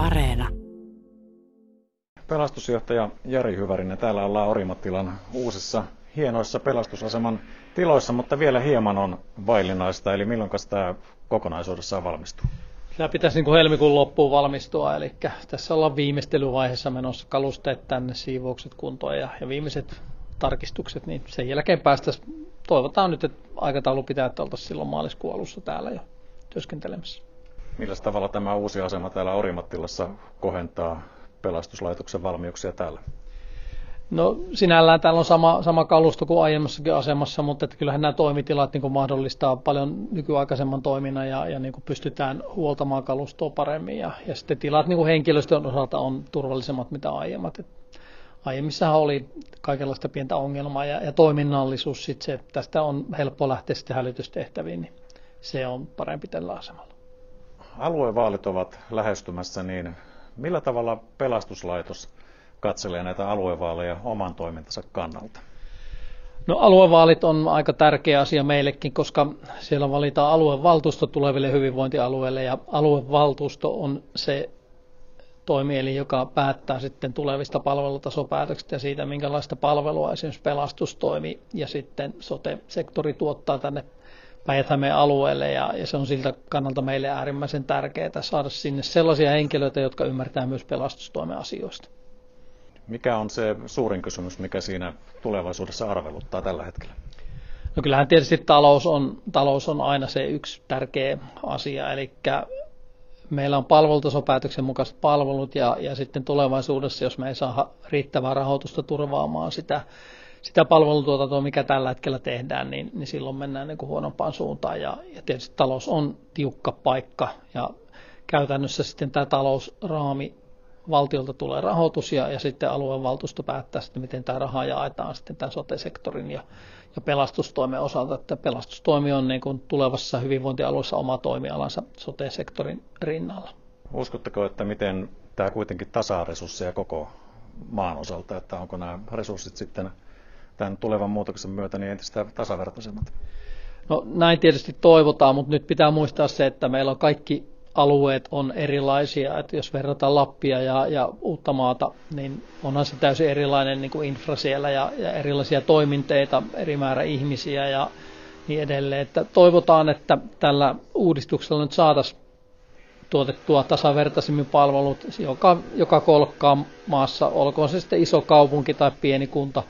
Areena. Pelastusjohtaja Jari Hyvärinen, täällä ollaan Orimattilan uusissa hienoissa pelastusaseman tiloissa, mutta vielä hieman on vaillinaista, eli milloin tämä kokonaisuudessaan valmistuu? Tämä pitäisi niin kuin helmikuun loppuun valmistua, eli tässä ollaan viimeistelyvaiheessa menossa kalusteet tänne, siivoukset kuntoon ja, ja viimeiset tarkistukset, niin sen jälkeen päästäisiin, toivotaan nyt, että aikataulu pitää, että oltaisiin silloin maaliskuun alussa täällä jo työskentelemässä. Millä tavalla tämä uusi asema täällä Orimattilassa kohentaa pelastuslaitoksen valmiuksia täällä? No sinällään täällä on sama, sama kalusto kuin aiemmassakin asemassa, mutta että kyllähän nämä toimitilat niin mahdollistaa paljon nykyaikaisemman toiminnan ja, ja niin pystytään huoltamaan kalustoa paremmin. Ja, ja sitten tilat niin henkilöstön osalta on turvallisemmat mitä aiemmat. Et aiemmissahan oli kaikenlaista pientä ongelmaa ja, ja toiminnallisuus, sit se, tästä on helppo lähteä sitten hälytystehtäviin, niin se on parempi tällä asemalla. Aluevaalit ovat lähestymässä, niin millä tavalla pelastuslaitos katselee näitä aluevaaleja oman toimintansa kannalta? No aluevaalit on aika tärkeä asia meillekin, koska siellä valitaan aluevaltuusto tuleville hyvinvointialueille ja aluevaltuusto on se toimielin, joka päättää sitten tulevista palvelutasopäätöksistä ja siitä, minkälaista palvelua esimerkiksi pelastustoimi ja sitten sote-sektori tuottaa tänne päijät alueelle ja, ja se on siltä kannalta meille äärimmäisen tärkeää saada sinne sellaisia henkilöitä, jotka ymmärtää myös pelastustoimen asioista. Mikä on se suurin kysymys, mikä siinä tulevaisuudessa arveluttaa tällä hetkellä? No kyllähän tietysti talous on, talous on aina se yksi tärkeä asia, eli meillä on palvelutasopäätöksen mukaiset palvelut ja, ja sitten tulevaisuudessa, jos me ei saa riittävää rahoitusta turvaamaan sitä, sitä palvelutuotantoa, mikä tällä hetkellä tehdään, niin, niin silloin mennään niin kuin huonompaan suuntaan. Ja, ja tietysti talous on tiukka paikka ja käytännössä sitten tämä talousraami valtiolta tulee rahoitus ja, ja sitten aluevaltuusto päättää sitten, miten tämä raha jaetaan sitten tämän sote-sektorin ja, ja pelastustoimen osalta. Että pelastustoimi on niin kuin tulevassa hyvinvointialueessa oma toimialansa sote-sektorin rinnalla. Uskotteko, että miten tämä kuitenkin tasaa resursseja koko maan osalta, että onko nämä resurssit sitten tämän tulevan muutoksen myötä niin entistä tasavertaisemmat? No näin tietysti toivotaan, mutta nyt pitää muistaa se, että meillä on kaikki alueet on erilaisia. Että jos verrataan Lappia ja, ja Uuttamaata, niin onhan se täysin erilainen niin kuin infra siellä ja, ja erilaisia toiminteita, eri määrä ihmisiä ja niin edelleen. Että toivotaan, että tällä uudistuksella nyt saataisiin tuotettua tasavertaisemmin palvelut joka, joka kolkkaan maassa, olkoon se sitten iso kaupunki tai pieni kunta,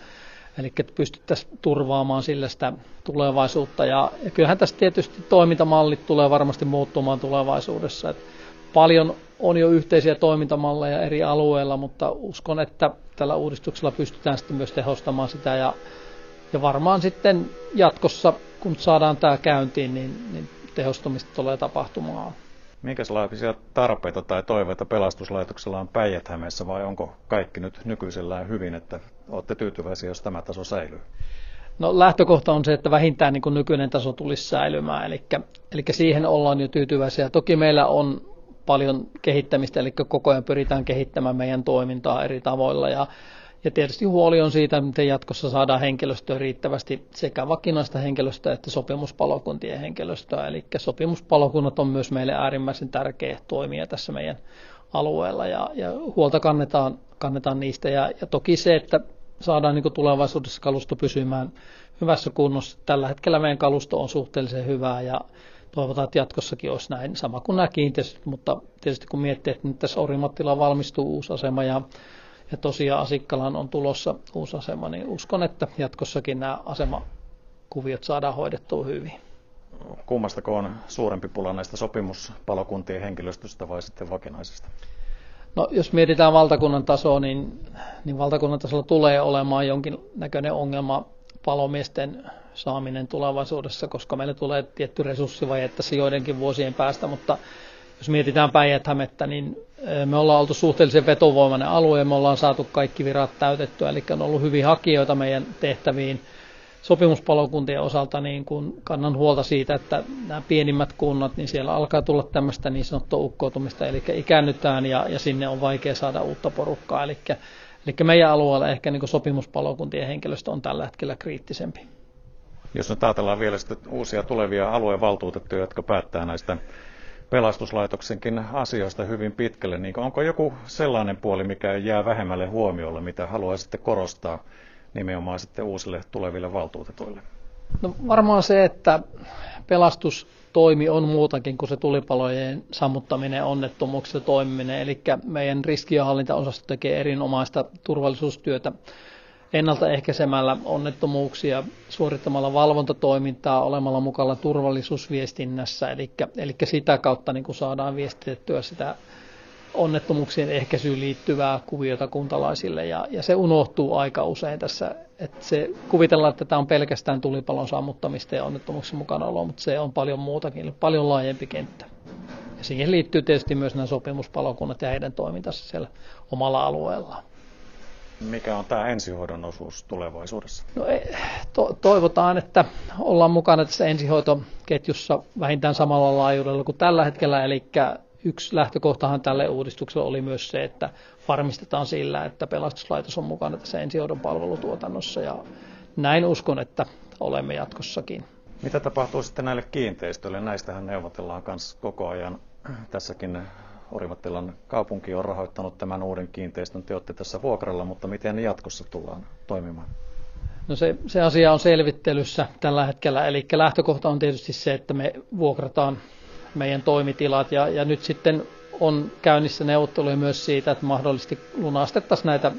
Eli että pystyttäisiin turvaamaan sillä sitä tulevaisuutta. Ja, ja kyllähän tässä tietysti toimintamallit tulee varmasti muuttumaan tulevaisuudessa. Et paljon on jo yhteisiä toimintamalleja eri alueilla, mutta uskon, että tällä uudistuksella pystytään sitten myös tehostamaan sitä. Ja, ja varmaan sitten jatkossa, kun saadaan tämä käyntiin, niin, niin tehostumista tulee tapahtumaan. Minkälaisia tarpeita tai toiveita pelastuslaitoksella on päijät vai onko kaikki nyt nykyisellään hyvin, että olette tyytyväisiä, jos tämä taso säilyy? No lähtökohta on se, että vähintään niin kuin nykyinen taso tulisi säilymään, eli, eli siihen ollaan jo tyytyväisiä. Toki meillä on paljon kehittämistä, eli koko ajan pyritään kehittämään meidän toimintaa eri tavoilla ja ja tietysti huoli on siitä, miten jatkossa saadaan henkilöstöä riittävästi sekä vakinaista henkilöstöä että sopimuspalokuntien henkilöstöä. Eli sopimuspalokunnat on myös meille äärimmäisen tärkeä toimija tässä meidän alueella ja, ja huolta kannetaan, kannetaan niistä. Ja, ja toki se, että saadaan niin tulevaisuudessa kalusto pysymään hyvässä kunnossa. Tällä hetkellä meidän kalusto on suhteellisen hyvää ja toivotaan, että jatkossakin olisi näin, sama kuin nämä kiinteistöt, mutta tietysti kun miettii, että nyt tässä Orimattilaan valmistuu uusi asema ja ja tosiaan Asikkalan on tulossa uusi asema, niin uskon, että jatkossakin nämä asemakuviot saadaan hoidettua hyvin. Kummastako on suurempi pula näistä sopimuspalokuntien henkilöstöstä vai sitten vakinaisesta? No, jos mietitään valtakunnan tasoa, niin, niin valtakunnan tasolla tulee olemaan jonkin näköinen ongelma palomiesten saaminen tulevaisuudessa, koska meille tulee tietty resurssivaje tässä joidenkin vuosien päästä, mutta jos mietitään päijät niin me ollaan oltu suhteellisen vetovoimainen alue ja me ollaan saatu kaikki virat täytettyä, eli on ollut hyvin hakijoita meidän tehtäviin sopimuspalokuntien osalta niin kun kannan huolta siitä, että nämä pienimmät kunnat, niin siellä alkaa tulla tämmöistä niin sanottua ukkoutumista, eli ikäännytään ja, ja sinne on vaikea saada uutta porukkaa, eli, eli meidän alueella ehkä niin sopimuspalokuntien henkilöstö on tällä hetkellä kriittisempi. Jos nyt ajatellaan vielä sitten uusia tulevia aluevaltuutettuja, jotka päättää näistä pelastuslaitoksenkin asioista hyvin pitkälle, niin onko joku sellainen puoli, mikä jää vähemmälle huomiolle, mitä haluaisitte korostaa nimenomaan sitten uusille tuleville valtuutetuille? No varmaan se, että pelastustoimi on muutakin kuin se tulipalojen sammuttaminen, onnettomuuksista toimiminen. Eli meidän riskienhallintaosasto tekee erinomaista turvallisuustyötä ennaltaehkäisemällä onnettomuuksia, suorittamalla valvontatoimintaa, olemalla mukana turvallisuusviestinnässä, eli, eli sitä kautta niin kuin saadaan viestitettyä sitä onnettomuuksien ehkäisyyn liittyvää kuviota kuntalaisille, ja, ja se unohtuu aika usein tässä, että se kuvitellaan, että tämä on pelkästään tulipalon sammuttamista ja onnettomuuksien mukana olo, mutta se on paljon muutakin, paljon laajempi kenttä. Ja siihen liittyy tietysti myös nämä sopimuspalokunnat ja heidän toimintansa siellä omalla alueellaan. Mikä on tämä ensihoidon osuus tulevaisuudessa? No, to- toivotaan, että ollaan mukana tässä ensihoitoketjussa vähintään samalla laajuudella kuin tällä hetkellä. Eli yksi lähtökohtahan tälle uudistukselle oli myös se, että varmistetaan sillä, että pelastuslaitos on mukana tässä ensihoidon palvelutuotannossa. Ja näin uskon, että olemme jatkossakin. Mitä tapahtuu sitten näille kiinteistöille? Näistähän neuvotellaan myös koko ajan tässäkin Orimattilan kaupunki on rahoittanut tämän uuden kiinteistön. Te olette tässä vuokralla, mutta miten jatkossa tullaan toimimaan? No se, se asia on selvittelyssä tällä hetkellä, eli lähtökohta on tietysti se, että me vuokrataan meidän toimitilat ja, ja nyt sitten on käynnissä neuvotteluja myös siitä, että mahdollisesti lunastettaisiin näitä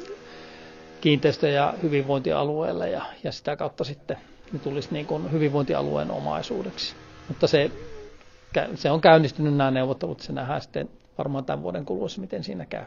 kiinteistöjä hyvinvointialueelle ja, ja sitä kautta sitten ne tulisi niin kuin hyvinvointialueen omaisuudeksi. Mutta se, se on käynnistynyt nämä neuvottelut, se nähdään sitten varmaan tämän vuoden kuluessa, miten siinä käy.